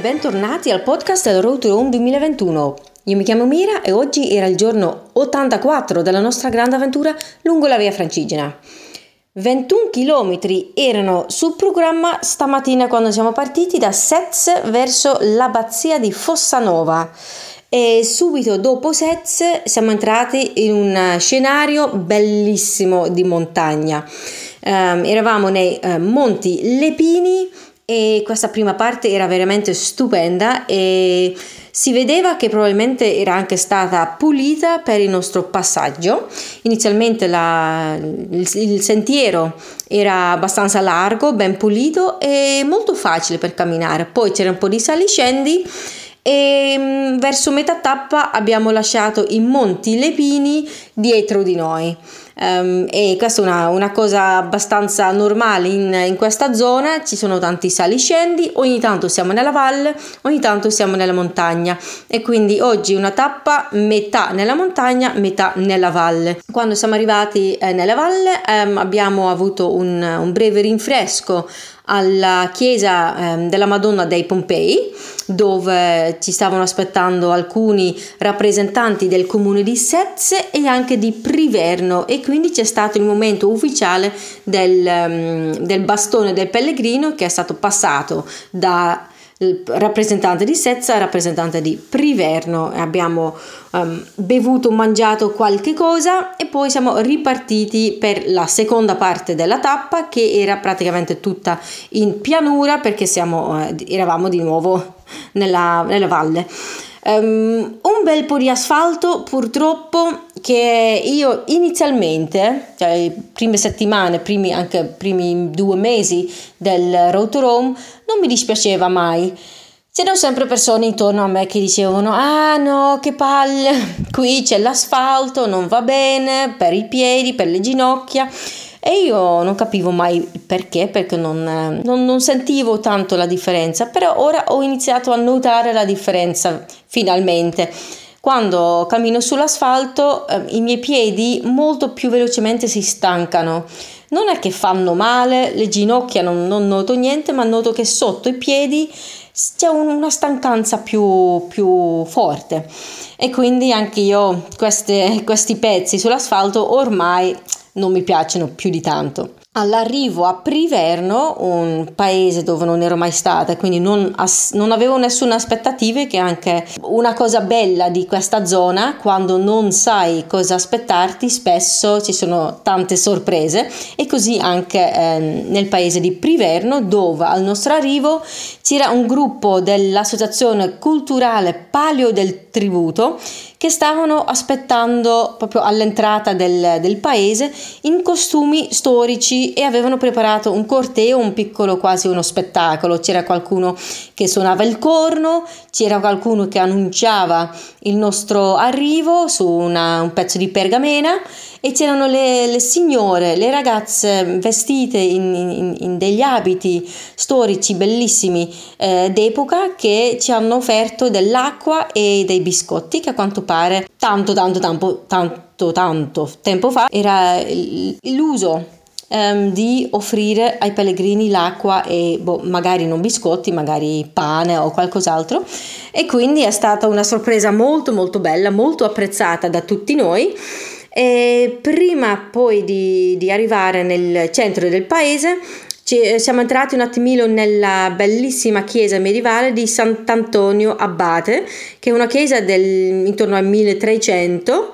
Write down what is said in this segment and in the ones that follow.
bentornati al podcast del Road to Rome 2021. Io mi chiamo Mira e oggi era il giorno 84 della nostra grande avventura lungo la via Francigena. 21 km erano sul programma stamattina quando siamo partiti da Sez verso l'abbazia di Fossanova e subito dopo Sez siamo entrati in un scenario bellissimo di montagna. Um, eravamo nei uh, Monti Lepini e questa prima parte era veramente stupenda e si vedeva che probabilmente era anche stata pulita per il nostro passaggio. Inizialmente la, il, il, sentiero era abbastanza largo, ben pulito e molto facile per camminare. Poi c'era un po' di saliscendi e mm, verso metà tappa abbiamo lasciato i Monti Lepini dietro di noi. Um, e questa è una, una, cosa abbastanza normale in, in, questa zona, ci sono tanti saliscendi, ogni tanto siamo nella valle, ogni tanto siamo nella montagna e quindi oggi una tappa metà nella montagna, metà nella valle. Quando siamo arrivati eh, nella valle um, abbiamo avuto un, un breve rinfresco alla chiesa eh, della Madonna dei Pompei, dove ci stavano aspettando alcuni rappresentanti del comune di Sezze e anche di Priverno. E quindi c'è stato il momento ufficiale del, um, del bastone del pellegrino che è stato passato da rappresentante di Sezza, rappresentante di Priverno. Abbiamo um, bevuto, mangiato qualche cosa e poi siamo ripartiti per la seconda parte della tappa che era praticamente tutta in pianura perché siamo, uh, eravamo di nuovo nella, nella valle. Um, un bel po' di asfalto purtroppo che io inizialmente, cioè le prime settimane, primi, anche primi due mesi del Road to Rome, non mi dispiaceva mai. C'erano sempre persone intorno a me che dicevano: Ah no, che palle, qui c'è l'asfalto, non va bene per i piedi, per le ginocchia. E io non capivo mai perché, perché non, non, non, sentivo tanto la differenza, però ora ho iniziato a notare la differenza finalmente. Quando cammino sull'asfalto eh, i miei piedi molto più velocemente si stancano. Non è che fanno male, le ginocchia non, non noto niente, ma noto che sotto i piedi c'è una stancanza più, più forte e quindi anche io queste, questi pezzi sull'asfalto ormai non mi piacciono più di tanto. All'arrivo a Priverno, un paese dove non ero mai stata, quindi non, as- non, avevo nessuna aspettativa, che è anche una cosa bella di questa zona, quando non sai cosa aspettarti, spesso ci sono tante sorprese. E così anche eh, nel paese di Priverno, dove al nostro arrivo c'era un gruppo dell'Associazione Culturale Palio del Tributo che stavano aspettando proprio all'entrata del, del paese in costumi storici e avevano preparato un corteo, un piccolo quasi uno spettacolo. C'era qualcuno che suonava il corno, c'era qualcuno che annunciava il nostro arrivo su una, un pezzo di pergamena e c'erano le, le signore, le ragazze vestite in, in, in degli abiti storici bellissimi eh, d'epoca che ci hanno offerto dell'acqua e dei biscotti che a quanto pare tanto tanto tanto tanto tanto tempo fa era l'uso Um, di offrire ai pellegrini l'acqua e boh, magari non biscotti, magari pane o qualcos'altro. E quindi è stata una sorpresa molto molto bella, molto apprezzata da tutti noi. E prima poi di, di arrivare nel centro del paese ci, siamo entrati un attimino nella bellissima chiesa medievale di Sant'Antonio Abate, che è una chiesa del, intorno al 1300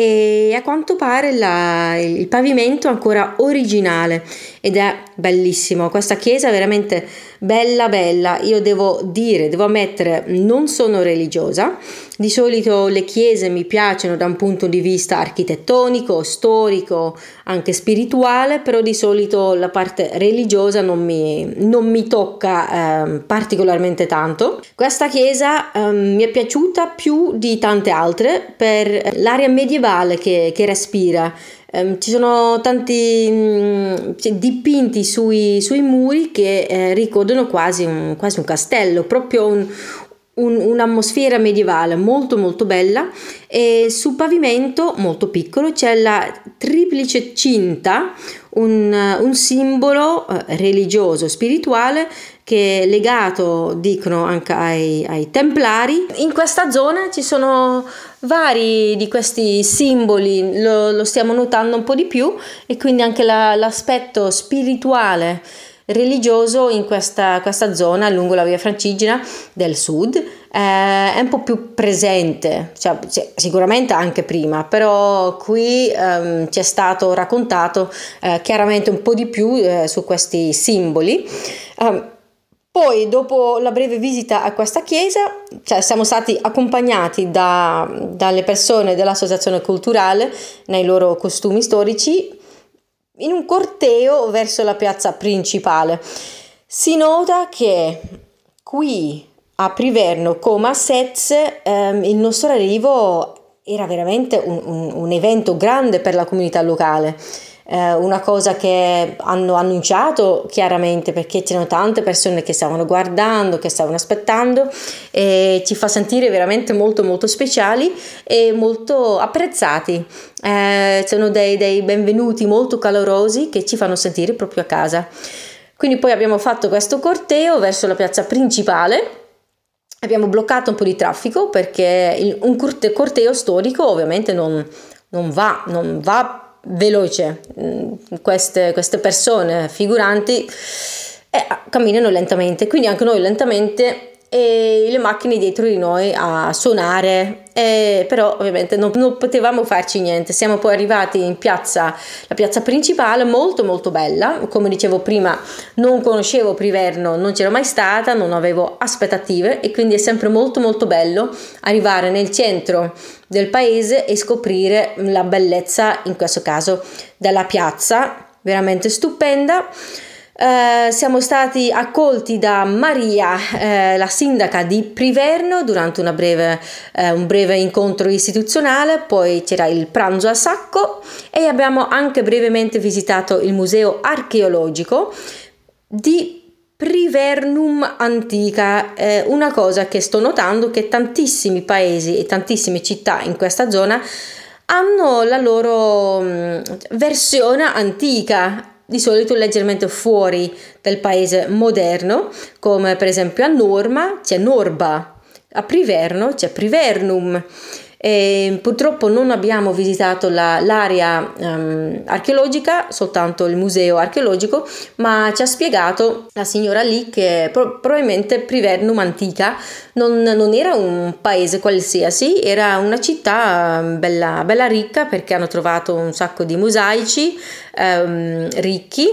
e a quanto pare la, il pavimento è ancora originale ed è bellissimo. Questa chiesa è veramente bella bella. Io devo dire, devo ammettere, non sono religiosa. Di solito le chiese mi piacciono da un punto di vista architettonico, storico, anche spirituale, però di solito la parte religiosa non mi, non mi tocca eh, particolarmente tanto. Questa chiesa eh, mi è piaciuta più di tante altre per l'area medievale che, che respira Um, ci sono tanti um, dipinti sui, sui, muri che eh, ricordano quasi un, quasi un castello, proprio un, un, un'atmosfera medievale molto molto bella. E sul pavimento molto piccolo c'è la triplice cinta, un, simbolo eh, religioso, spirituale che è legato, dicono, anche ai, ai templari. In questa zona ci sono vari di questi simboli, lo, lo stiamo notando un po' di più e quindi anche la, l'aspetto spirituale religioso in questa, questa, zona lungo la via Francigena del sud eh, è un po' più presente, cioè, sicuramente anche prima, però qui ehm, ci è stato raccontato eh, chiaramente un po' di più eh, su questi simboli. Um, poi, dopo la breve visita a questa chiesa, cioè siamo stati accompagnati da, dalle persone dell'associazione culturale nei loro costumi storici in un corteo verso la piazza principale. Si nota che qui a Priverno, come a Sez, ehm, il nostro arrivo era veramente un, un, un evento grande per la comunità locale eh, una cosa che hanno annunciato chiaramente perché c'erano tante persone che stavano guardando, che stavano aspettando e ci fa sentire veramente molto molto speciali e molto apprezzati. Eh, sono dei, dei benvenuti molto calorosi che ci fanno sentire proprio a casa. Quindi poi abbiamo fatto questo corteo verso la piazza principale abbiamo bloccato un po' di traffico perché il, un corteo storico ovviamente non, non, va, non va veloce. Mm, queste, queste persone figuranti eh, camminano lentamente, quindi anche noi lentamente e le macchine dietro di noi a suonare, eh, però ovviamente non, non, potevamo farci niente. Siamo poi arrivati in piazza, la piazza principale, molto molto bella. Come dicevo prima, non conoscevo Priverno, non c'ero mai stata, non avevo aspettative e quindi è sempre molto molto bello arrivare nel centro del paese e scoprire la bellezza, in questo caso, della piazza, veramente stupenda. Eh, siamo stati accolti da Maria, eh, la sindaca di Priverno, durante breve, eh, un breve incontro istituzionale, poi c'era il pranzo a sacco e abbiamo anche brevemente visitato il museo archeologico di Privernum Antica, eh, una cosa che sto notando che tantissimi paesi e tantissime città in questa zona hanno la loro mm, versione antica di solito leggermente fuori dal paese moderno, come per esempio a Norma c'è Norba, a Priverno c'è Privernum. E purtroppo non abbiamo visitato la, l'area um, archeologica, soltanto il museo archeologico, ma ci ha spiegato la signora lì che pro- probabilmente Privernum antica non, non, era un paese qualsiasi, era una città bella, bella ricca perché hanno trovato un sacco di mosaici um, ricchi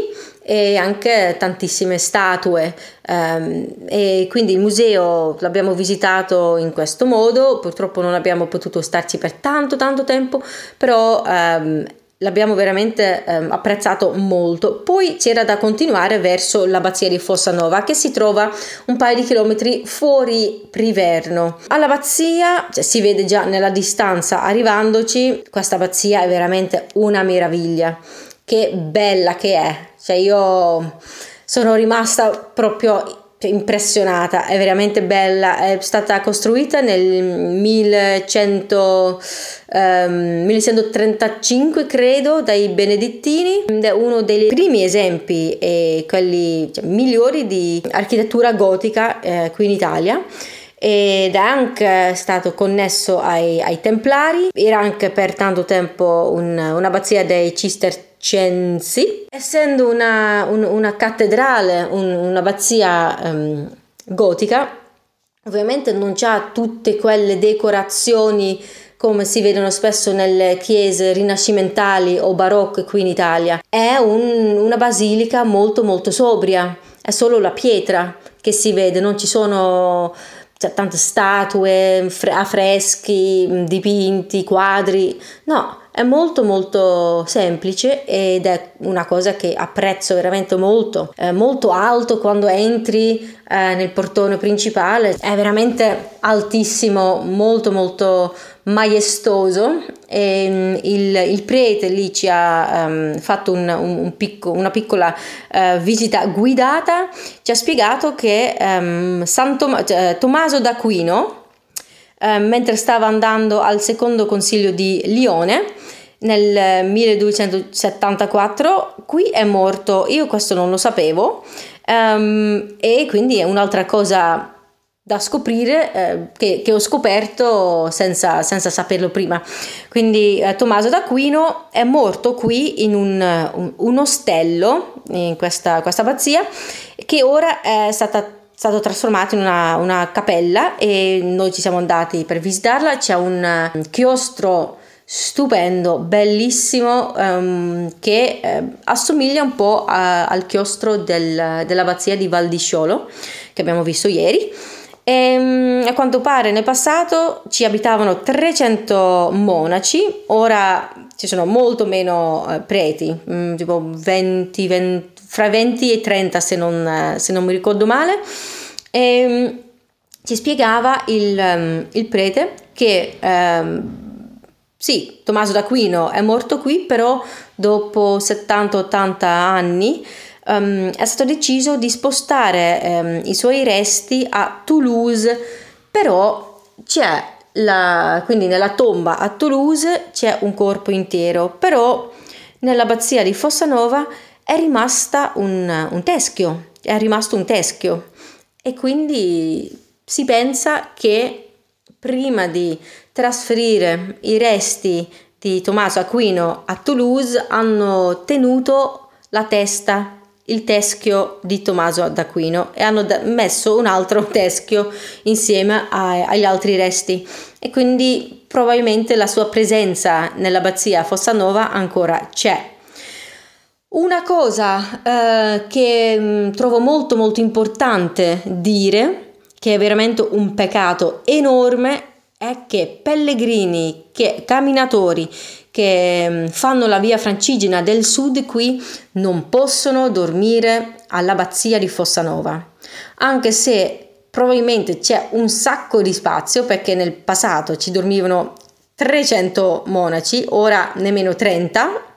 e anche tantissime statue. Um, e quindi il museo l'abbiamo visitato in questo modo purtroppo non abbiamo potuto starci per tanto tanto tempo però um, l'abbiamo veramente um, apprezzato molto. Poi c'era da continuare verso l'abbazia di Fossanova che si trova un paio di chilometri fuori Priverno. All'abbazia cioè, si vede già nella distanza arrivandoci questa abbazia è veramente una meraviglia che bella che è. Cioè io sono rimasta proprio impressionata, è veramente bella, è stata costruita nel 1100, um, 1135 credo dai benedettini, è uno dei primi esempi e quelli cioè, migliori di architettura gotica eh, qui in Italia. Ed è anche stato connesso ai, ai Templari, era anche per tanto tempo un, un'abbazia dei Cistercensi, essendo una, un, una cattedrale, un, un'abbazia um, gotica, ovviamente non ha tutte quelle decorazioni come si vedono spesso nelle chiese rinascimentali o barocche qui in Italia. È un, una basilica molto molto sobria, è solo la pietra che si vede, non ci sono cioè, tante statue, affreschi, dipinti, quadri. No, è molto molto semplice ed è una cosa che apprezzo veramente molto. È molto alto quando entri eh, nel portone principale, è veramente altissimo, molto molto maestoso. E, um, il, il, prete lì ci ha um, fatto un, un, picco, una piccola uh, visita guidata, ci ha spiegato che um, San Tom- uh, Tommaso d'Aquino, uh, mentre stava andando al secondo consiglio di Lione, nel 1274, qui è morto, io questo non lo sapevo, um, e quindi è un'altra cosa da scoprire eh, che, che, ho scoperto senza, senza saperlo prima. Quindi eh, Tommaso d'Aquino è morto qui in un, un, un ostello in questa, questa abbazia che ora è stata stato trasformato in una, una, cappella e noi ci siamo andati per visitarla. C'è un chiostro stupendo, bellissimo, um, che eh, assomiglia un po' a, al chiostro del, dell'abbazia di Val di Sciolo che abbiamo visto ieri. E, ehm, a quanto pare nel passato ci abitavano 300 monaci, ora ci sono molto meno eh, preti, mh, mm, tipo 20, 20, fra 20 e 30 se non, se non mi ricordo male. E, ehm, ci spiegava il, um, il prete che um, sì, Tommaso d'Aquino è morto qui, però dopo 70-80 anni um, è stato deciso di spostare um, i suoi resti a Toulouse, però c'è la, quindi nella tomba a Toulouse c'è un corpo intero, però nell'abbazia di Fossanova è rimasta un, un teschio, è rimasto un teschio e quindi si pensa che prima di trasferire i resti di Tommaso Aquino a Toulouse hanno tenuto la testa, il teschio di Tommaso d'Aquino e hanno messo un altro teschio insieme agli altri resti e quindi probabilmente la sua presenza nell'abbazia Fossanova ancora c'è. Una cosa eh, che mm, trovo molto molto importante dire, che è veramente un peccato enorme, è che pellegrini, che camminatori che mm, fanno la via francigena del sud qui non possono dormire all'abbazia di Fossanova, anche se probabilmente c'è un sacco di spazio perché nel passato ci dormivano 300 monaci, ora nemmeno 30,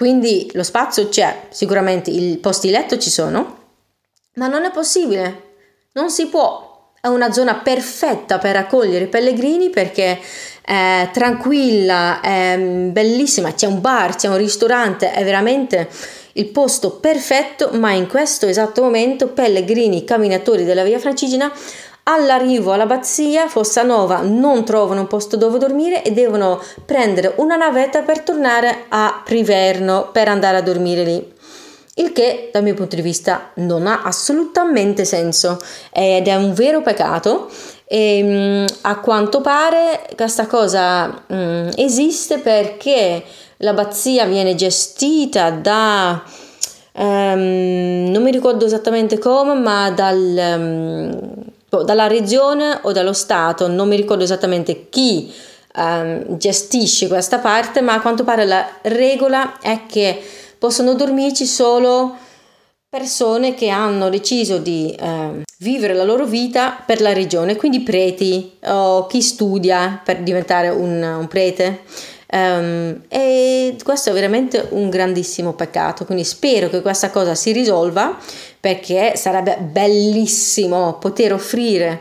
quindi lo spazio c'è, sicuramente i posti letto ci sono, ma non è possibile, non si può. È una zona perfetta per accogliere i pellegrini perché è tranquilla, è bellissima, c'è un bar, c'è un ristorante, è veramente il posto perfetto, ma in questo esatto momento pellegrini camminatori della via Francigena all'arrivo all'abbazia Fossanova non trovano un posto dove dormire e devono prendere una navetta per tornare a Priverno per andare a dormire lì. Il che dal mio punto di vista non ha assolutamente senso ed è un vero peccato. E mm, a quanto pare questa cosa um, esiste perché l'abbazia viene gestita da um, non mi ricordo esattamente come ma dal, um, dalla regione o dallo stato non mi ricordo esattamente chi gestisce questa parte ma a quanto pare la regola è che possono dormirci solo persone che hanno deciso di eh, vivere la loro vita per la regione, quindi preti o chi studia per diventare un, un prete. Um, e questo è veramente un grandissimo peccato, quindi spero che questa cosa si risolva perché sarebbe bellissimo poter offrire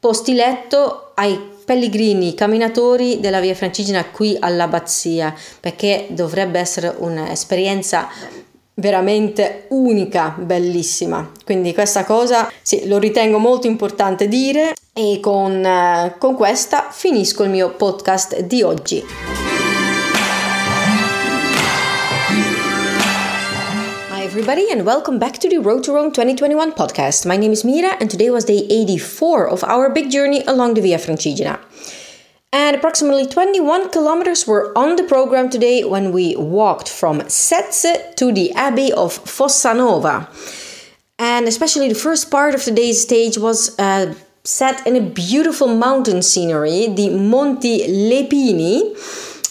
posti letto ai pellegrini, camminatori della via Francigena qui all'abbazia, perché dovrebbe essere un'esperienza veramente unica, bellissima. Quindi questa cosa sì, lo ritengo molto importante dire e con, eh, con questa finisco il mio podcast di oggi. Everybody, and welcome back to the Road to Rome 2021 podcast. My name is Mira, and today was day 84 of our big journey along the Via Francigena. And approximately 21 kilometers were on the program today when we walked from Setze to the Abbey of Fossanova. And especially the first part of today's stage was uh, set in a beautiful mountain scenery, the Monti Lepini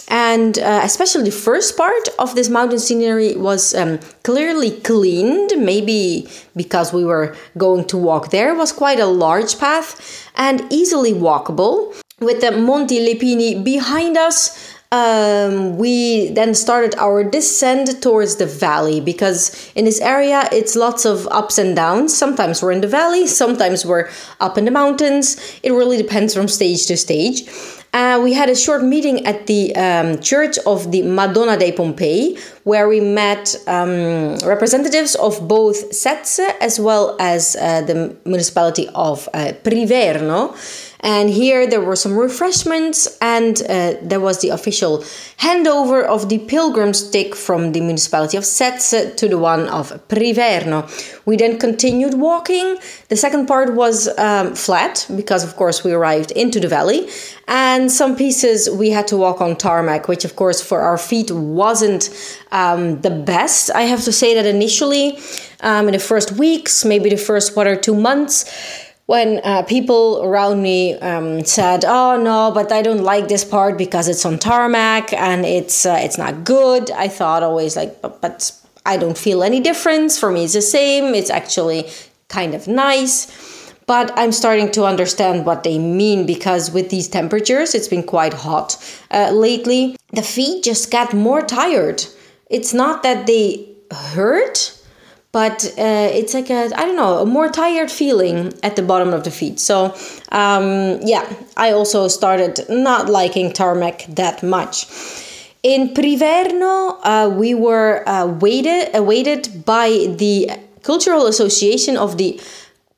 and uh, especially the first part of this mountain scenery was um, clearly cleaned maybe because we were going to walk there was quite a large path and easily walkable with the monte lepini behind us um, we then started our descent towards the valley because in this area it's lots of ups and downs. Sometimes we're in the valley, sometimes we're up in the mountains. It really depends from stage to stage. Uh, we had a short meeting at the um, Church of the Madonna dei Pompei, where we met um, representatives of both SETS as well as uh, the municipality of uh, Priverno. And here there were some refreshments, and uh, there was the official handover of the pilgrim stick from the municipality of Setse to the one of Priverno. We then continued walking. The second part was um, flat because, of course, we arrived into the valley, and some pieces we had to walk on tarmac, which, of course, for our feet wasn't um, the best. I have to say that initially, um, in the first weeks, maybe the first one or two months when uh, people around me um, said, "Oh no, but I don't like this part because it's on tarmac and it's uh, it's not good," I thought always like, but, but I don't feel any difference. For me, it's the same. It's actually kind of nice. But I'm starting to understand what they mean because with these temperatures, it's been quite hot uh, lately. The feet just got more tired. It's not that they hurt, but uh, it's like a i don't know a more tired feeling at the bottom of the feet. So um, yeah i also started not liking tarmac that much. In priverno uh, we were uh, waited awaited by the cultural association of the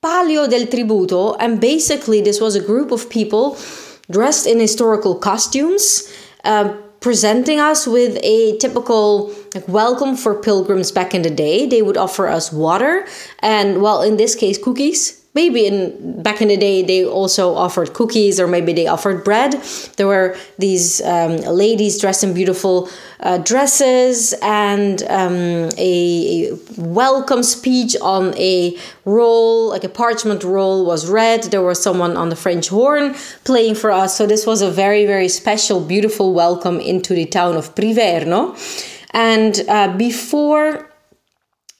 palio del tributo and basically this was a group of people dressed in historical costumes uh, presenting us with a typical like welcome for pilgrims back in the day. They would offer us water and well in this case cookies. Maybe in back in the day they also offered cookies or maybe they offered bread. There were these um, ladies dressed in beautiful uh, dresses and um, a, a, welcome speech on a roll like a parchment roll was read. There was someone on the french horn playing for us. So this was a very very special beautiful welcome into the town of priverno and uh, before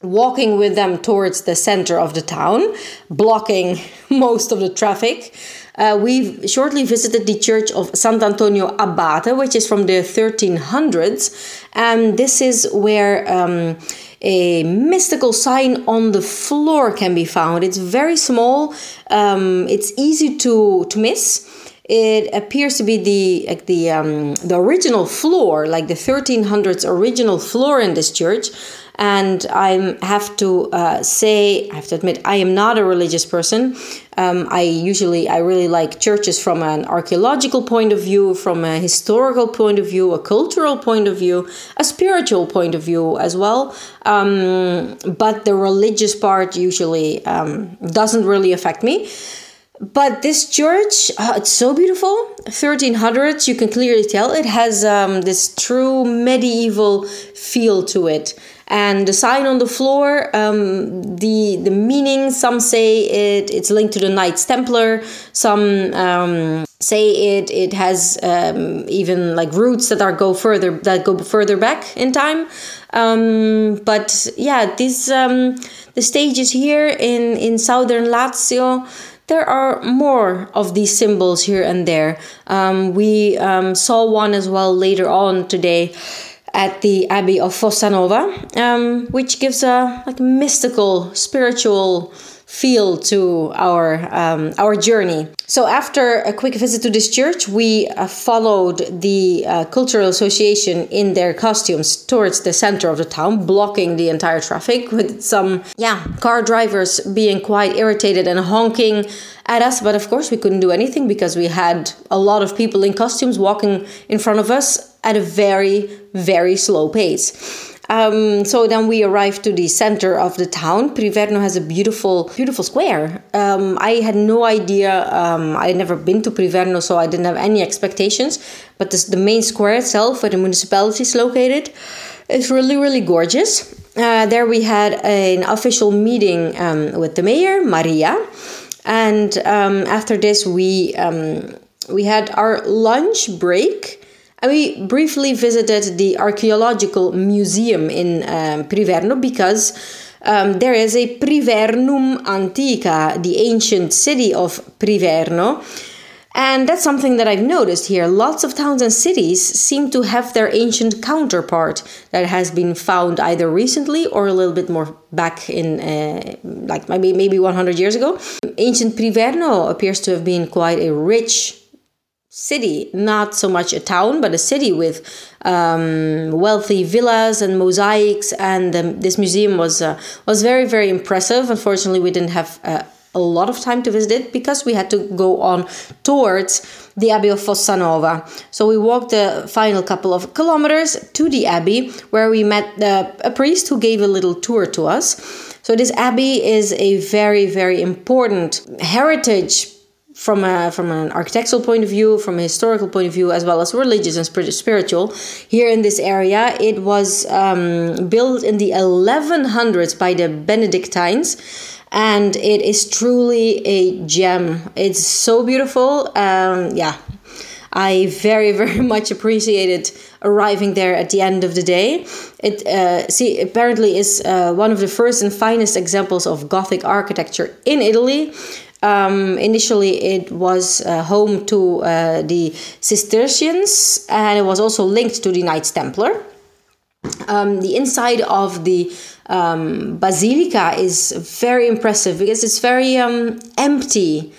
walking with them towards the center of the town, blocking most of the traffic. Uh, we shortly visited the church of Sant'Antonio Abate, which is from the 1300s, and this is where um, a mystical sign on the floor can be found. It's very small, um, it's easy to, to miss it appears to be the like the um, the original floor, like the 1300s original floor in this church and I have to uh, say, I have to admit, I am not a religious person. Um, I usually, I really like churches from an archaeological point of view, from a historical point of view, a cultural point of view, a spiritual point of view as well. Um, but the religious part usually um, doesn't really affect me but this church uh, it's so beautiful. 1300s you can clearly tell. It has um, this true medieval feel to it. And the sign on the floor um, the the meaning some say it it's linked to the knights templar. Some um, say it it has um, even like roots that are go further that go further back in time. Um, but yeah this um, the stages here in in southern lazio there are more of these symbols here and there. Um, we saw one as well later on today at the Abbey of Fossanova, um, which gives a like mystical, spiritual feel to our um, our journey. So after a quick visit to this church, we uh, followed the uh, cultural association in their costumes towards the center of the town, blocking the entire traffic with some yeah car drivers being quite irritated and honking at us. But of course, we couldn't do anything because we had a lot of people in costumes walking in front of us at a very very slow pace. Um, so then we arrived to the center of the town. Priverno has a beautiful, beautiful square. Um, I had no idea. Um, I had never been to Priverno, so I didn't have any expectations. But this, the main square itself, where the municipality is located, is really, really gorgeous. Uh, there we had an official meeting um, with the mayor, Maria, and um, after this we um, we had our lunch break we briefly visited the archaeological museum in um, Priverno because um, there is a Privernum Antica, the ancient city of Priverno. And that's something that I've noticed here. Lots of towns and cities seem to have their ancient counterpart that has been found either recently or a little bit more back in, uh, like maybe maybe 100 years ago. Ancient Priverno appears to have been quite a rich city, not so much a town, but a city with um, wealthy villas and mosaics. And um, this museum was uh, was very very impressive. Unfortunately, we didn't have uh, a lot of time to visit it because we had to go on towards the Abbey of Fossanova. So we walked the final couple of kilometers to the abbey where we met the, a priest who gave a little tour to us. So this abbey is a very very important heritage from a from an architectural point of view, from a historical point of view, as well as religious and spiritual. Here in this area, it was um, built in the 1100s by the Benedictines, and it is truly a gem. It's so beautiful. Um, yeah, I very very much appreciated arriving there at the end of the day. It uh, see apparently is uh, one of the first and finest examples of Gothic architecture in Italy. Um, initially, it was uh, home to uh, the Cistercians and it was also linked to the Knights Templar. Um, the inside of the um, basilica is very impressive because it's very um, empty.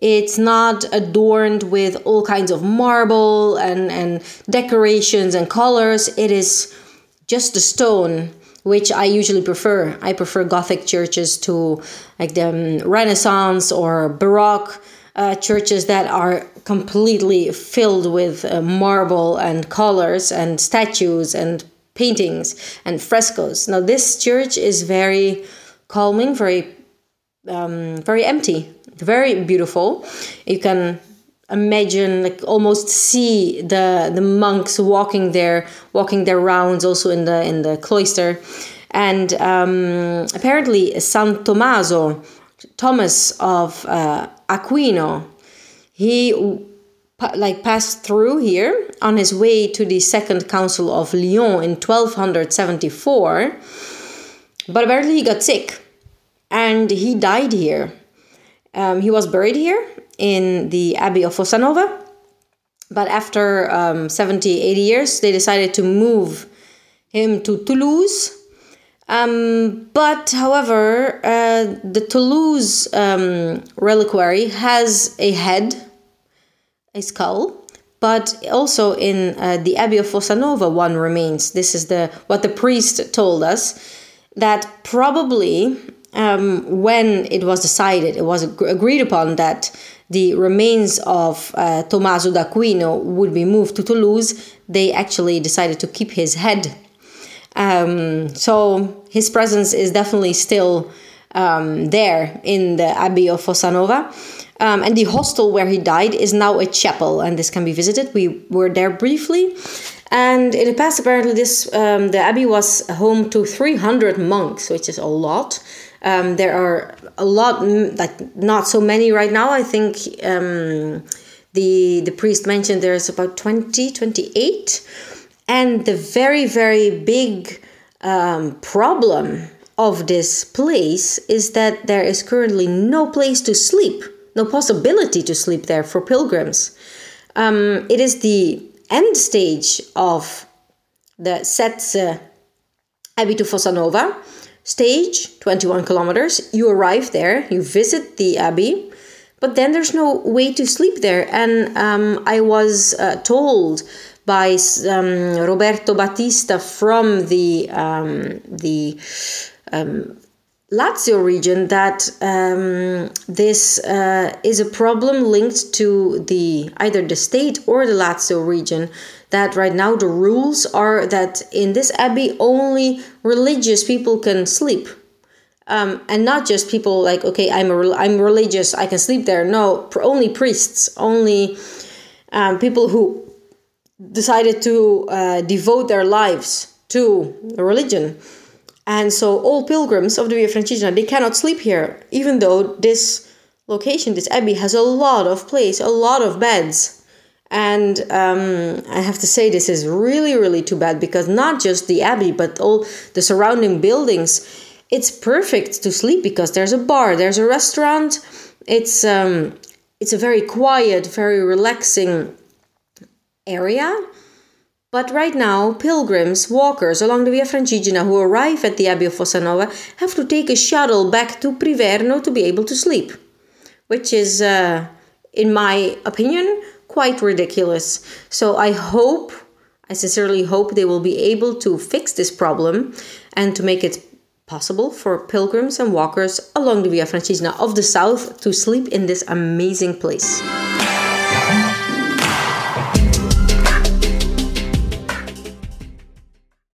It's not adorned with all kinds of marble and, and decorations and colors. It is just the stone which I usually prefer. I prefer Gothic churches to like the um, Renaissance or Baroque uh, churches that are completely filled with uh, marble and colors and statues and paintings and frescoes. Now this church is very calming, very um, very empty, very beautiful. You can imagine like almost see the the monks walking there walking their rounds also in the in the cloister. And um, apparently san tommaso thomas of uh, aquino he like passed through here on his way to the second council of lyon in 1274 but apparently he got sick and he died here um, he was buried here in the Abbey of Fossanova. But after um, 70, 80 years, they decided to move him to Toulouse. Um, but, however, uh, the Toulouse um, reliquary has a head, a skull, but also in uh, the Abbey of Fossanova, one remains. This is the what the priest told us that probably um, when it was decided, it was agreed upon that the remains of uh, Tommaso d'Aquino would be moved to Toulouse, they actually decided to keep his head. Um, so his presence is definitely still um, there in the Abbey of Fossanova. Um, and the hostel where he died is now a chapel, and this can be visited. We were there briefly, and in the past, apparently, this um, the abbey was home to 300 monks, which is a lot. Um, there are a lot, like not so many right now. I think um, the the priest mentioned there's about 20, 28. And the very, very big um, problem of this place is that there is currently no place to sleep, no possibility to sleep there for pilgrims. Um, it is the end stage of the Setze Abbey to Fossanova stage, 21 kilometers. You arrive there, you visit the abbey, but then there's no way to sleep there. And um, I was uh, told by um, Roberto Battista from the um, the um, Lazio region that um, this uh, is a problem linked to the either the state or the Lazio region. That right now the rules are that in this abbey only religious people can sleep, um, and not just people like okay I'm a, I'm religious I can sleep there. No, only priests, only um, people who decided to uh, devote their lives to religion and so all pilgrims of the Via Francigena, they cannot sleep here, even though this location, this abbey, has a lot of place, a lot of beds. And um, I have to say, this is really, really too bad because not just the abbey, but all the surrounding buildings, it's perfect to sleep because there's a bar, there's a restaurant. It's um, it's a very quiet, very relaxing area but right now, pilgrims, walkers along the Via Francigena who arrive at the Abbey of Fossanova have to take a shuttle back to Priverno to be able to sleep, which is, uh, in my opinion, quite ridiculous. So I hope, I sincerely hope they will be able to fix this problem and to make it possible for pilgrims and walkers along the Via Francigena of the south to sleep in this amazing place.